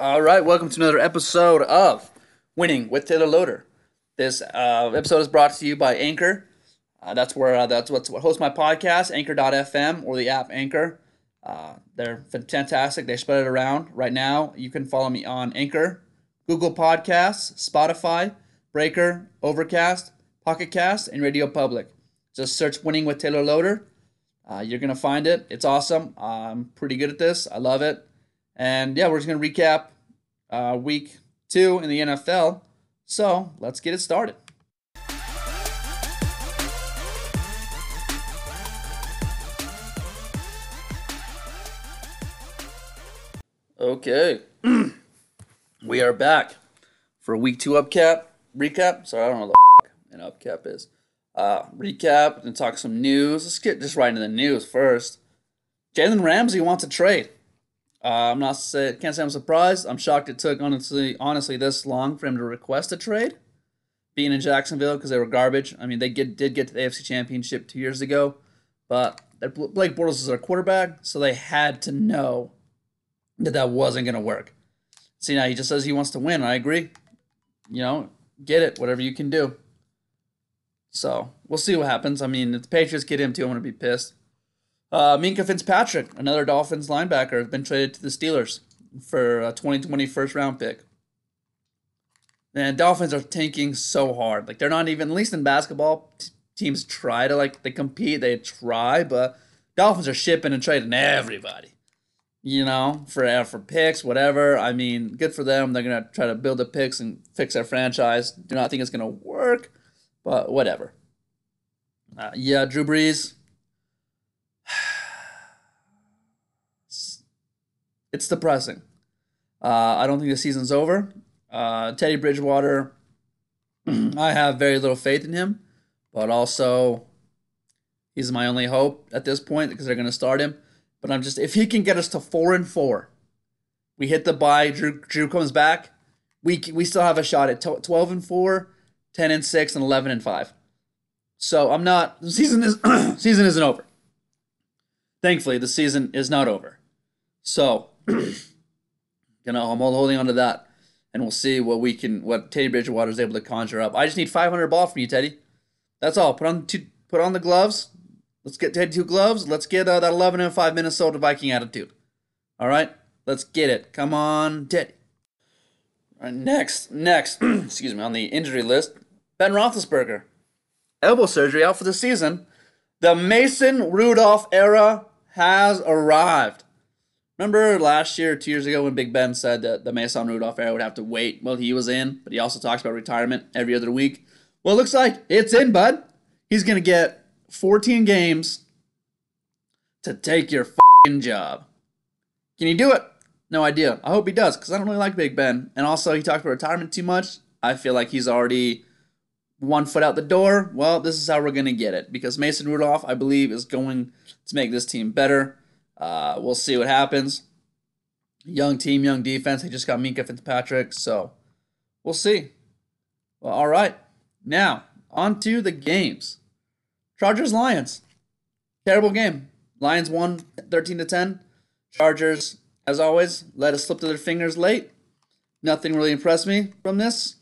All right, welcome to another episode of Winning with Taylor Loader. This uh, episode is brought to you by Anchor. Uh, that's where uh, that's what's what hosts my podcast, Anchor.fm or the app Anchor. Uh, they're fantastic. They spread it around. Right now, you can follow me on Anchor, Google Podcasts, Spotify, Breaker, Overcast, Pocket Cast, and Radio Public. Just search Winning with Taylor Loader. Uh, you're gonna find it. It's awesome. I'm pretty good at this. I love it. And yeah, we're just gonna recap uh, week two in the NFL. So let's get it started. Okay, we are back for week two upcap recap. Sorry, I don't know what the an upcap is. Uh, recap and talk some news. Let's get just right into the news first. Jalen Ramsey wants a trade. Uh, I'm not say can't say I'm surprised. I'm shocked it took honestly honestly this long for him to request a trade. Being in Jacksonville because they were garbage. I mean they get, did get to the AFC Championship two years ago, but Blake Bortles is their quarterback, so they had to know that that wasn't going to work. See now he just says he wants to win. I agree. You know, get it, whatever you can do. So we'll see what happens. I mean, if the Patriots get him too, I'm going to be pissed. Uh, Minkah Fitzpatrick, another Dolphins linebacker, has been traded to the Steelers for a 2020 first round pick. And Dolphins are tanking so hard. Like they're not even, at least in basketball, t- teams try to like they compete, they try, but Dolphins are shipping and trading everybody. You know, for uh, for picks, whatever. I mean, good for them. They're gonna try to build the picks and fix their franchise. Do not think it's gonna work, but whatever. Uh, yeah, Drew Brees. It's depressing. Uh, I don't think the season's over. Uh, Teddy Bridgewater, I have very little faith in him, but also he's my only hope at this point because they're going to start him. But I'm just if he can get us to four and four, we hit the bye. Drew Drew comes back. We we still have a shot at twelve and four, 10 and six, and eleven and five. So I'm not. Season is season isn't over. Thankfully, the season is not over. So you know, I'm all holding on to that, and we'll see what we can, what Teddy Bridgewater is able to conjure up. I just need 500 ball from you, Teddy. That's all. Put on two, put on the gloves. Let's get Teddy two gloves. Let's get uh, that 11 and five Minnesota Viking attitude. All right, let's get it. Come on, Teddy. All right, next, next, excuse me, on the injury list, Ben Roethlisberger, elbow surgery out for the season. The Mason Rudolph era has arrived. Remember last year, two years ago, when Big Ben said that the Mason Rudolph era would have to wait? Well, he was in, but he also talks about retirement every other week. Well, it looks like it's in, bud. He's going to get 14 games to take your fucking job. Can he do it? No idea. I hope he does because I don't really like Big Ben. And also, he talked about retirement too much. I feel like he's already one foot out the door. Well, this is how we're going to get it because Mason Rudolph, I believe, is going to make this team better. Uh, we'll see what happens. Young team, young defense. They just got Minkah Fitzpatrick, so we'll see. Well, all right. Now, on to the games. Chargers Lions. Terrible game. Lions won 13 to 10. Chargers, as always, let it slip to their fingers late. Nothing really impressed me from this.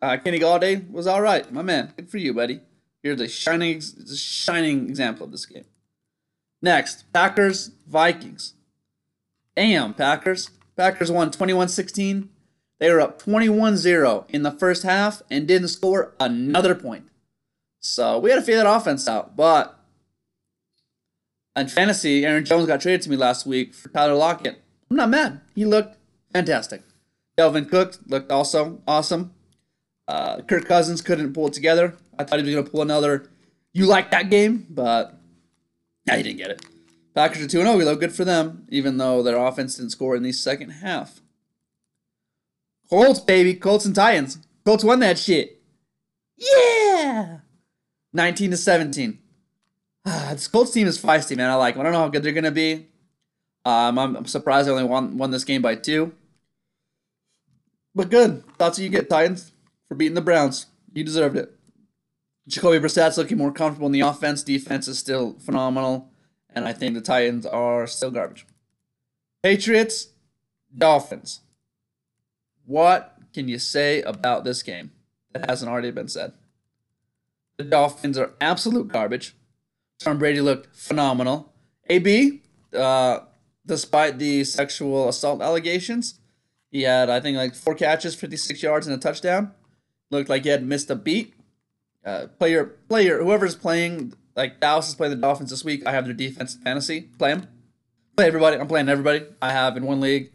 Uh, Kenny Golladay was all right, my man. Good for you, buddy. You're the shining, shining example of this game. Next, Packers, Vikings. Damn, Packers. Packers won 21 16. They were up 21 0 in the first half and didn't score another point. So we had to figure that offense out. But in fantasy, Aaron Jones got traded to me last week for Tyler Lockett. I'm not mad. He looked fantastic. Dalvin Cook looked also awesome. Uh, Kirk Cousins couldn't pull it together. I thought he was going to pull another you like that game, but yeah, he didn't get it. Packers are 2 0. We look good for them, even though their offense didn't score in the second half. Colts, baby. Colts and Titans. Colts won that shit. Yeah! 19 to 17. Ah, this Colts team is feisty, man. I like them. I don't know how good they're going to be. Um, I'm, I'm surprised they only won, won this game by two. But good. That's what you get, Titans, for beating the Browns. You deserved it. Jacoby Brissett's looking more comfortable in the offense. Defense is still phenomenal. And I think the Titans are still garbage. Patriots, Dolphins. What can you say about this game that hasn't already been said? The Dolphins are absolute garbage. Tom Brady looked phenomenal. AB, uh, despite the sexual assault allegations, he had, I think, like four catches, 56 yards, and a touchdown. Looked like he had missed a beat. Uh, player, player, whoever's playing, like Dallas is playing the Dolphins this week. I have their defense fantasy. Play them. Play everybody. I'm playing everybody. I have in one league.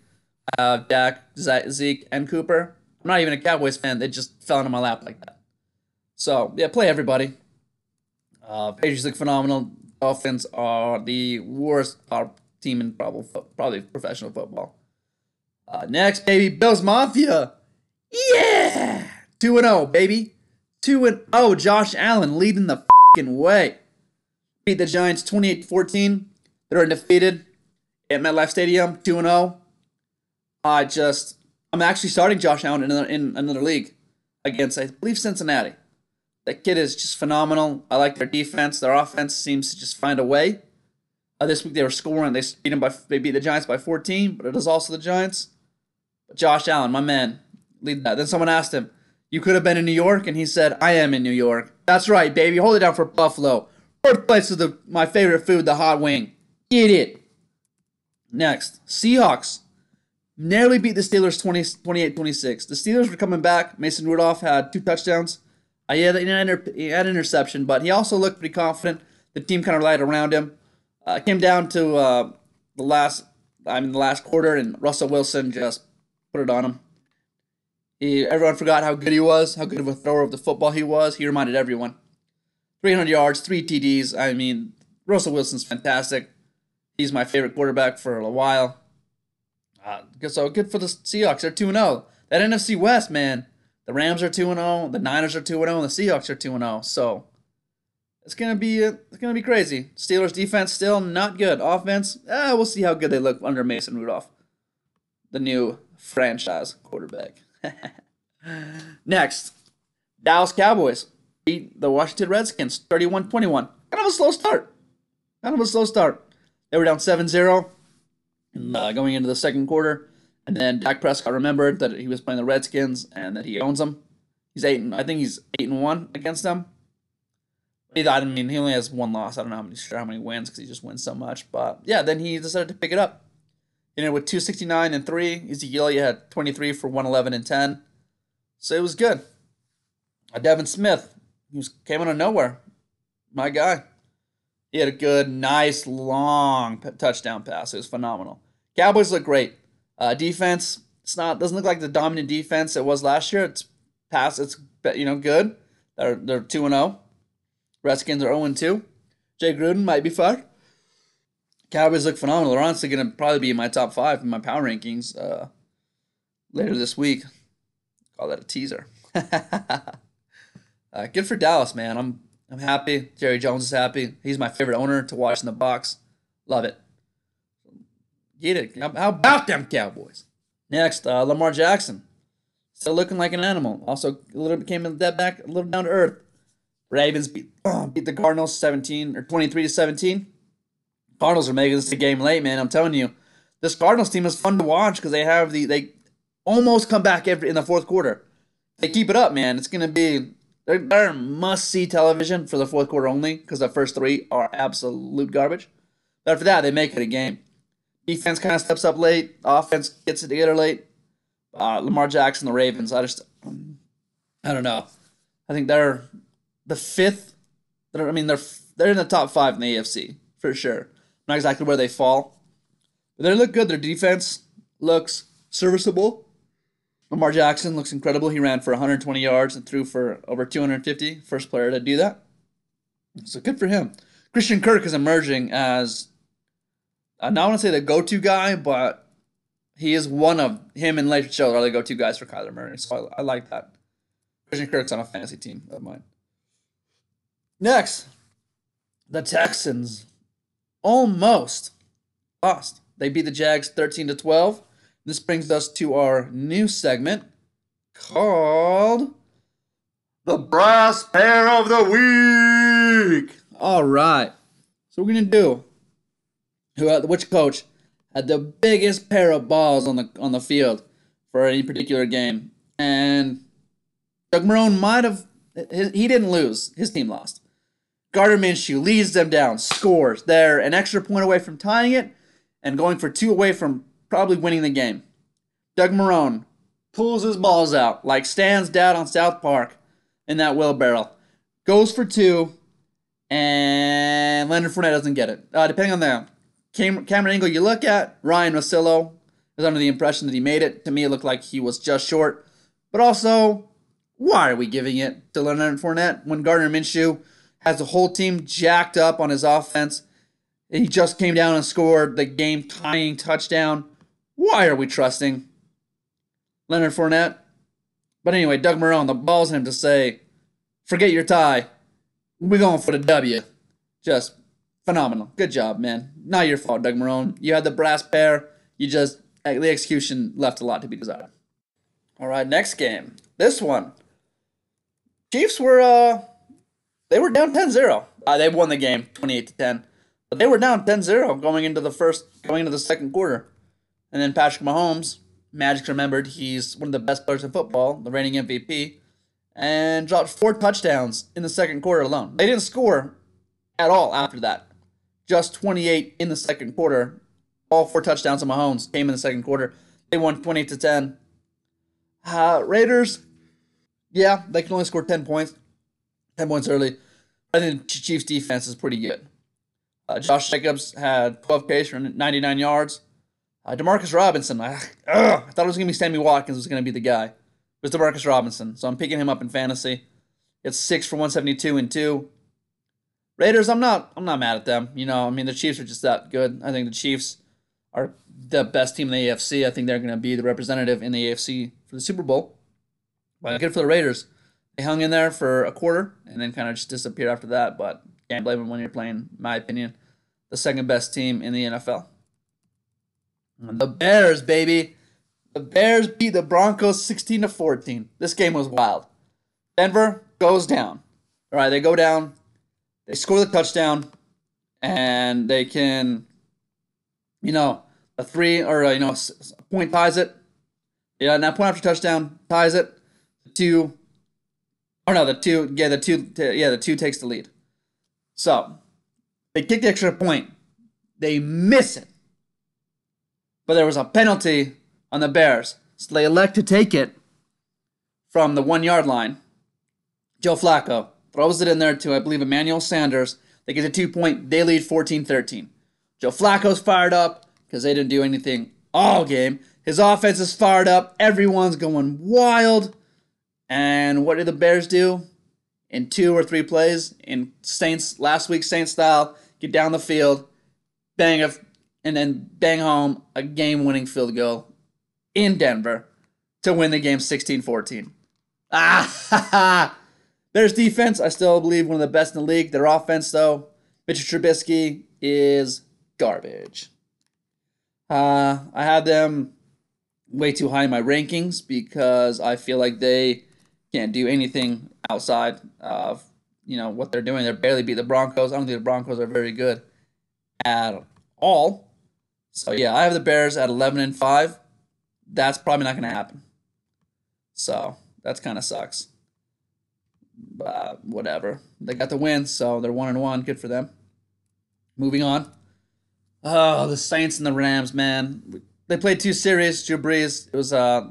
I have Dak, Zeke, and Cooper. I'm not even a Cowboys fan. They just fell into my lap like that. So yeah, play everybody. Uh, Patriots look phenomenal. Dolphins are the worst team in probably probably professional football. Uh, next, baby, Bills Mafia. Yeah, two and zero, oh, baby. Two and oh, Josh Allen leading the fucking way. Beat the Giants 28-14. They're undefeated at MetLife Stadium, two and zero. Oh. I just, I'm actually starting Josh Allen in another, in another league against, I believe, Cincinnati. That kid is just phenomenal. I like their defense. Their offense seems to just find a way. Uh, this week they were scoring. They beat them by they beat the Giants by 14, but it is also the Giants. Josh Allen, my man, lead that. Then someone asked him, "You could have been in New York," and he said, "I am in New York." That's right, baby. Hold it down for Buffalo. Birthplace of the my favorite food, the hot wing. Eat it. Next, Seahawks Narrowly beat the Steelers 20, 28-26. The Steelers were coming back. Mason Rudolph had two touchdowns. Uh, he had an interception, but he also looked pretty confident. The team kind of relied around him. Uh, came down to uh, the last, I mean, the last quarter, and Russell Wilson just put it on him. He, everyone forgot how good he was, how good of a thrower of the football he was. He reminded everyone. 300 yards, three TDs. I mean, Russell Wilson's fantastic. He's my favorite quarterback for a while. Uh, so good for the Seahawks. They're 2 0. That NFC West, man. The Rams are 2 0, the Niners are 2 0, and the Seahawks are 2 0. So it's gonna be uh, it's gonna be crazy. Steelers defense still not good. Offense, eh, we'll see how good they look under Mason Rudolph, the new franchise quarterback. Next, Dallas Cowboys beat the Washington Redskins 31-21. Kind of a slow start. Kind of a slow start. They were down 7-0 uh, going into the second quarter. And then Dak Prescott remembered that he was playing the Redskins and that he owns them. He's eight. And, I think he's eight and one against them. I mean, he only has one loss. I don't know how many sure how many wins because he just wins so much. But yeah, then he decided to pick it up. You know, with two sixty nine and three, Ezekiel you had twenty three for one eleven and ten, so it was good. Uh, Devin Smith, he was came out of nowhere. My guy, he had a good, nice, long touchdown pass. It was phenomenal. Cowboys look great. Uh, defense, it's not doesn't look like the dominant defense it was last year. It's pass, It's you know good. They're they're two and zero. Oh. Redskins are zero and two. Jay Gruden might be fired. Cowboys look phenomenal. They're honestly going to probably be in my top five in my power rankings uh, later this week. Call that a teaser. uh, good for Dallas, man. I'm I'm happy. Jerry Jones is happy. He's my favorite owner to watch in the box. Love it. Get it. How about them Cowboys? Next, uh, Lamar Jackson. Still looking like an animal. Also, a little bit came dead back, a little down to earth. Ravens beat, beat the Cardinals 17 or 23 to 17. Cardinals are making this a game late, man. I'm telling you, this Cardinals team is fun to watch because they have the they almost come back every in the fourth quarter. They keep it up, man. It's gonna be they're, must see television for the fourth quarter only because the first three are absolute garbage. But after that, they make it a game. Defense kind of steps up late. Offense gets it together late. Uh, Lamar Jackson, the Ravens. I just, I don't know. I think they're the fifth. They're, I mean, they're they're in the top five in the AFC for sure. Not exactly where they fall, but they look good. Their defense looks serviceable. Lamar Jackson looks incredible. He ran for 120 yards and threw for over 250. First player to do that. So good for him. Christian Kirk is emerging as I don't want to say the go-to guy, but he is one of him and Late Show are the go-to guys for Kyler Murray. So I, I like that. Christian Kirk's on a fantasy team of mine. Next, the Texans almost lost. They beat the Jags 13 to 12. This brings us to our new segment called the Brass Pair of the Week. All right. So we're going to do who had, which coach had the biggest pair of balls on the on the field for any particular game. And Doug Marrone might have, he didn't lose, his team lost. Gardner Minshew leads them down, scores. They're an extra point away from tying it and going for two away from probably winning the game. Doug Marrone pulls his balls out like Stan's dad on South Park in that wheelbarrow. Goes for two, and Leonard Fournette doesn't get it. Uh, depending on the cam- camera angle you look at, Ryen Russillo is under the impression that he made it. To me, it looked like he was just short. But also, why are we giving it to Leonard Fournette when Gardner Minshew has the whole team jacked up on his offense? He just came down and scored the game tying touchdown. Why are we trusting Leonard Fournette? But anyway, Doug Marrone, the ball's in him to say, forget your tie. We're going for the W. Just phenomenal. Good job, man. Not your fault, Doug Marrone. You had the brass pair. You just, the execution left a lot to be desired. All right, next game. This one. Chiefs were, uh, they were down 10 0. Uh, they won the game 28 to 10. But they were down 10-0 going into the first going into the second quarter. And then Patrick Mahomes, Magic remembered he's one of the best players in football, the reigning MVP, and dropped four touchdowns in the second quarter alone. They didn't score at all after that. Just 28 in the second quarter. All four touchdowns of Mahomes came in the second quarter. They won 28 to 10. Uh, Raiders, yeah, they can only score 10 points. 10 points early. I think the Chiefs defense is pretty good. Uh, Josh Jacobs had 12 carries for 99 yards. Uh, Demarcus Robinson, I, ugh, I thought it was going to be Sammy Watkins was going to be the guy. It was Demarcus Robinson, so I'm picking him up in fantasy. It's six for 172 and two. Raiders, I'm not, I'm not mad at them. You know, I mean the Chiefs are just that good. I think the Chiefs are the best team in the AFC. I think they're going to be the representative in the AFC for the Super Bowl. But good for the Raiders. They hung in there for a quarter and then kind of just disappeared after that. But can't blame them when you're playing, my opinion, the second best team in the NFL. The Bears, baby. The Bears beat the Broncos 16 to 14. This game was wild. Denver goes down. All right, they go down. They score the touchdown, and they can, you know, a three or a, you know, point ties it. Yeah, now point after touchdown ties it. Two, or no, the two, yeah, the two, yeah, the two takes the lead. So they kick the extra point. They miss it. But there was a penalty on the Bears. So they elect to take it from the one yard line. Joe Flacco throws it in there to, I believe, Emmanuel Sanders. They get a two point, they lead 14 13. Joe Flacco's fired up because they didn't do anything all game. His offense is fired up. Everyone's going wild. And what did the Bears do? in two or three plays in Saints last week Saints style, get down the field, bang a, and then bang home a game-winning field goal in Denver to win the game 16-14. Ah, Bears defense, I still believe one of the best in the league. Their offense, though, Mitchell Trubisky is garbage. Uh, I had them way too high in my rankings because I feel like they can't do anything outside of you know what they're doing. They're barely beat the Broncos. I don't think the Broncos are very good at all. So yeah, I have the Bears at eleven and five. That's probably not going to happen. So that's kind of sucks. But whatever. They got the win, so they're one and one. Good for them. Moving on. Oh, the Saints and the Rams, man. They played two series. Drew Brees, it was a uh,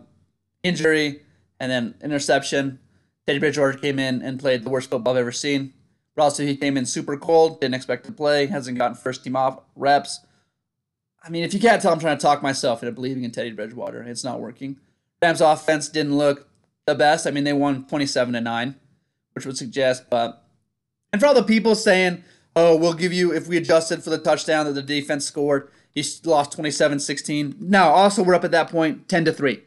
injury and then interception. Teddy Bridgewater came in and played the worst football I've ever seen. Also, he came in super cold, didn't expect to play, hasn't gotten first team off reps. I mean, if you can't tell, I'm trying to talk myself into believing in Teddy Bridgewater. It's not working. Rams offense didn't look the best. I mean, they won 27 to 9, which would suggest, but. And for all the people saying, oh, we'll give you, if we adjusted for the touchdown that the defense scored, he lost 27 16. No, also, we're up at that point 10 to 3.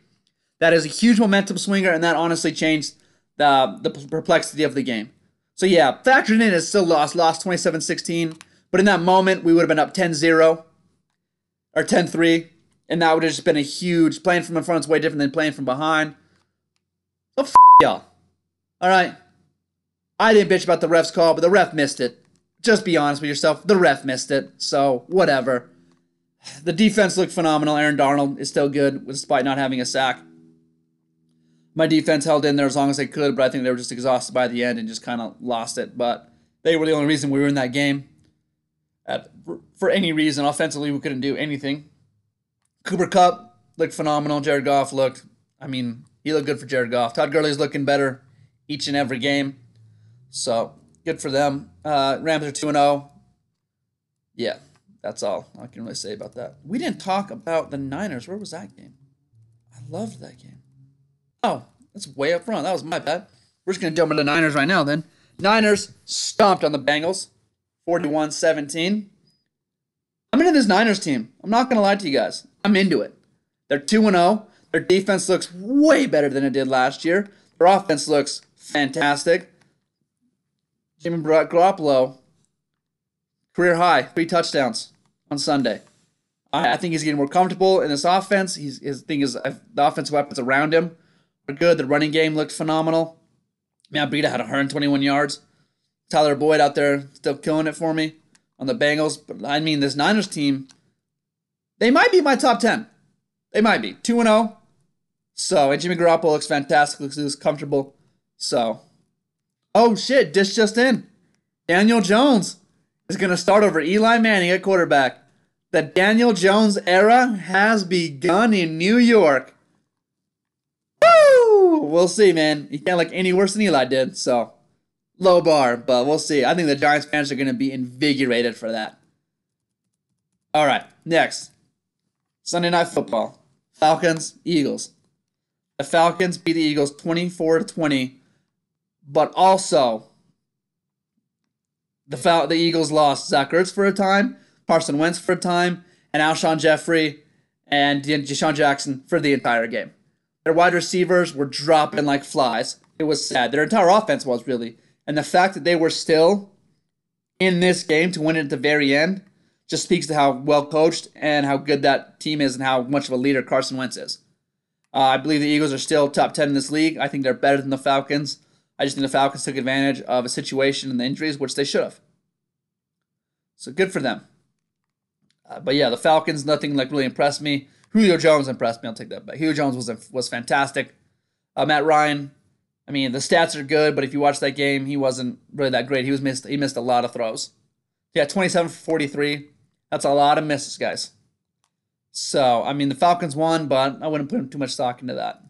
That is a huge momentum swinger, and that honestly changed the, the perplexity of the game. So yeah, factoring in is still lost, lost 27-16. But in that moment, we would have been up 10-0 or 10-3. And that would have just been a huge, playing from in front is way different than playing from behind. So f y'all. All right. I didn't bitch about the ref's call, but the ref missed it. Just be honest with yourself. The ref missed it. So whatever. The defense looked phenomenal. Aaron Donald is still good despite not having a sack. My defense held in there as long as they could, but I think they were just exhausted by the end and just kind of lost it. But they were the only reason we were in that game. At, for, any reason, offensively, we couldn't do anything. Cooper Kupp looked phenomenal. Jared Goff looked, I mean, he looked good for Jared Goff. Todd Gurley's looking better each and every game. So good for them. Uh, Rams are 2 0. Yeah, that's all I can really say about that. We didn't talk about the Niners. Where was that game? I loved that game. Oh, that's way up front. That was my bad. We're just going to jump into the Niners right now then. Niners stomped on the Bengals 41 17. I'm into this Niners team. I'm not going to lie to you guys. I'm into it. They're 2 0. Their defense looks way better than it did last year. Their offense looks fantastic. Jimmy Garoppolo, career high, three touchdowns on Sunday. I, I think he's getting more comfortable in this offense. He's his thing is uh, the offensive weapons around him good. The running game looked phenomenal. Matt Breida had 121 yards. Tyler Boyd out there still killing it for me on the Bengals. But I mean, this Niners team, they might be my top 10. They might be 2 0. So, and Jimmy Garoppolo looks fantastic, looks, looks comfortable. So, oh shit, dish just in. Daniel Jones is going to start over Eli Manning at quarterback. The Daniel Jones era has begun in New York. We'll see, man. He can't look any worse than Eli did, so low bar, but we'll see. I think the Giants fans are going to be invigorated for that. All right, next Sunday Night Football Falcons, Eagles. The Falcons beat the Eagles 24 to 20, but also the Fal- the Eagles lost Zach Ertz for a time, Carson Wentz for a time, and Alshon Jeffery and DeSean Jackson for the entire game. Their wide receivers were dropping like flies. It was sad. Their entire offense was really. And the fact that they were still in this game to win it at the very end just speaks to how well coached and how good that team is and how much of a leader Carson Wentz is. Uh, I believe the Eagles are still top 10 in this league. I think they're better than the Falcons. I just think the Falcons took advantage of a situation and the injuries, which they should have. So good for them. Uh, but yeah, the Falcons, nothing like really impressed me. Julio Jones impressed me. I'll take that back. Julio Jones was was fantastic. Uh, Matt Ryan, I mean, the stats are good, but if you watch that game, he wasn't really that great. He was missed. He missed a lot of throws. Yeah, 27 for 43. That's a lot of misses, guys. So, I mean, the Falcons won, but I wouldn't put too much stock into that.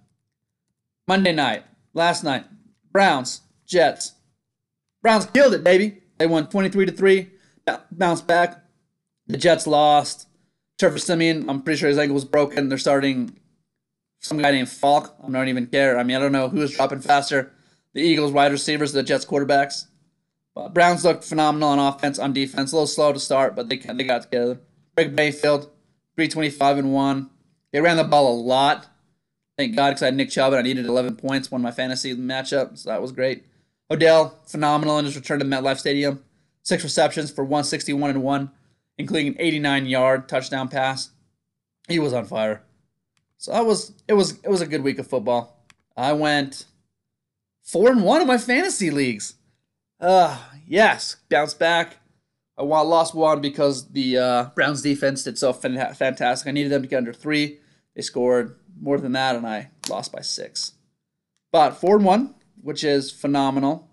Monday night, last night, Browns, Jets. Browns killed it, baby. They won 23 to 3, bounced back. The Jets lost. Trevor Siemian, I'm pretty sure his ankle was broken. They're starting some guy named Falk. I don't even care. I mean, I don't know who's dropping faster. The Eagles wide receivers, the Jets quarterbacks. But Browns looked phenomenal on offense, on defense. A little slow to start, but they they got together. Rick Mayfield, 325 and 1. They ran the ball a lot. Thank God, because I had Nick Chubb and I needed 11 points, won my fantasy matchup, so that was great. Odell, phenomenal in his return to MetLife Stadium. Six receptions for 161 and 1, including an 89 yard touchdown pass. He was on fire. So I was it was it was a good week of football. I went four and one in my fantasy leagues. Uh yes, bounced back. I lost one because the uh, Browns defense did so fantastic. I needed them to get under three. They scored more than that, and I lost by six. But four and one, which is phenomenal.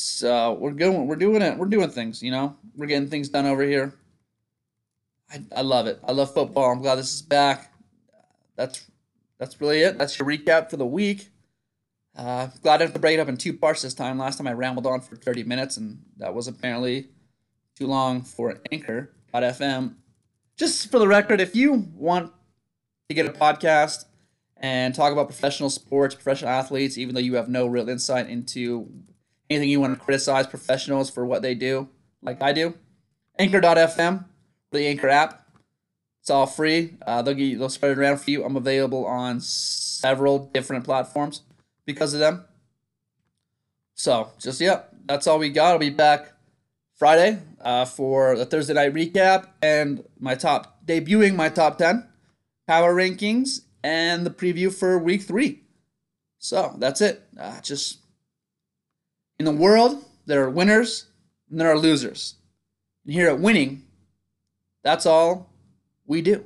So we're going. We're doing it. We're doing things. You know, we're getting things done over here. I, I love it. I love football. I'm glad this is back. That's that's really it. That's your recap for the week. Uh, glad I have to break it up in two parts this time. Last time I rambled on for 30 minutes, and that was apparently too long for an anchor.fm. Just for the record, if you want to get a podcast and talk about professional sports, professional athletes, even though you have no real insight into anything you want to criticize professionals for what they do, like I do, anchor.fm, the Anchor app. It's all free. Uh, they'll, get, they'll spread it around for you. I'm available on several different platforms because of them. So, just, yeah, that's all we got. I'll be back Friday uh, for the Thursday night recap and my top, debuting my top 10 power rankings and the preview for week three. So, that's it. Uh, just in the world, there are winners and there are losers. And here at Winning, that's all we do.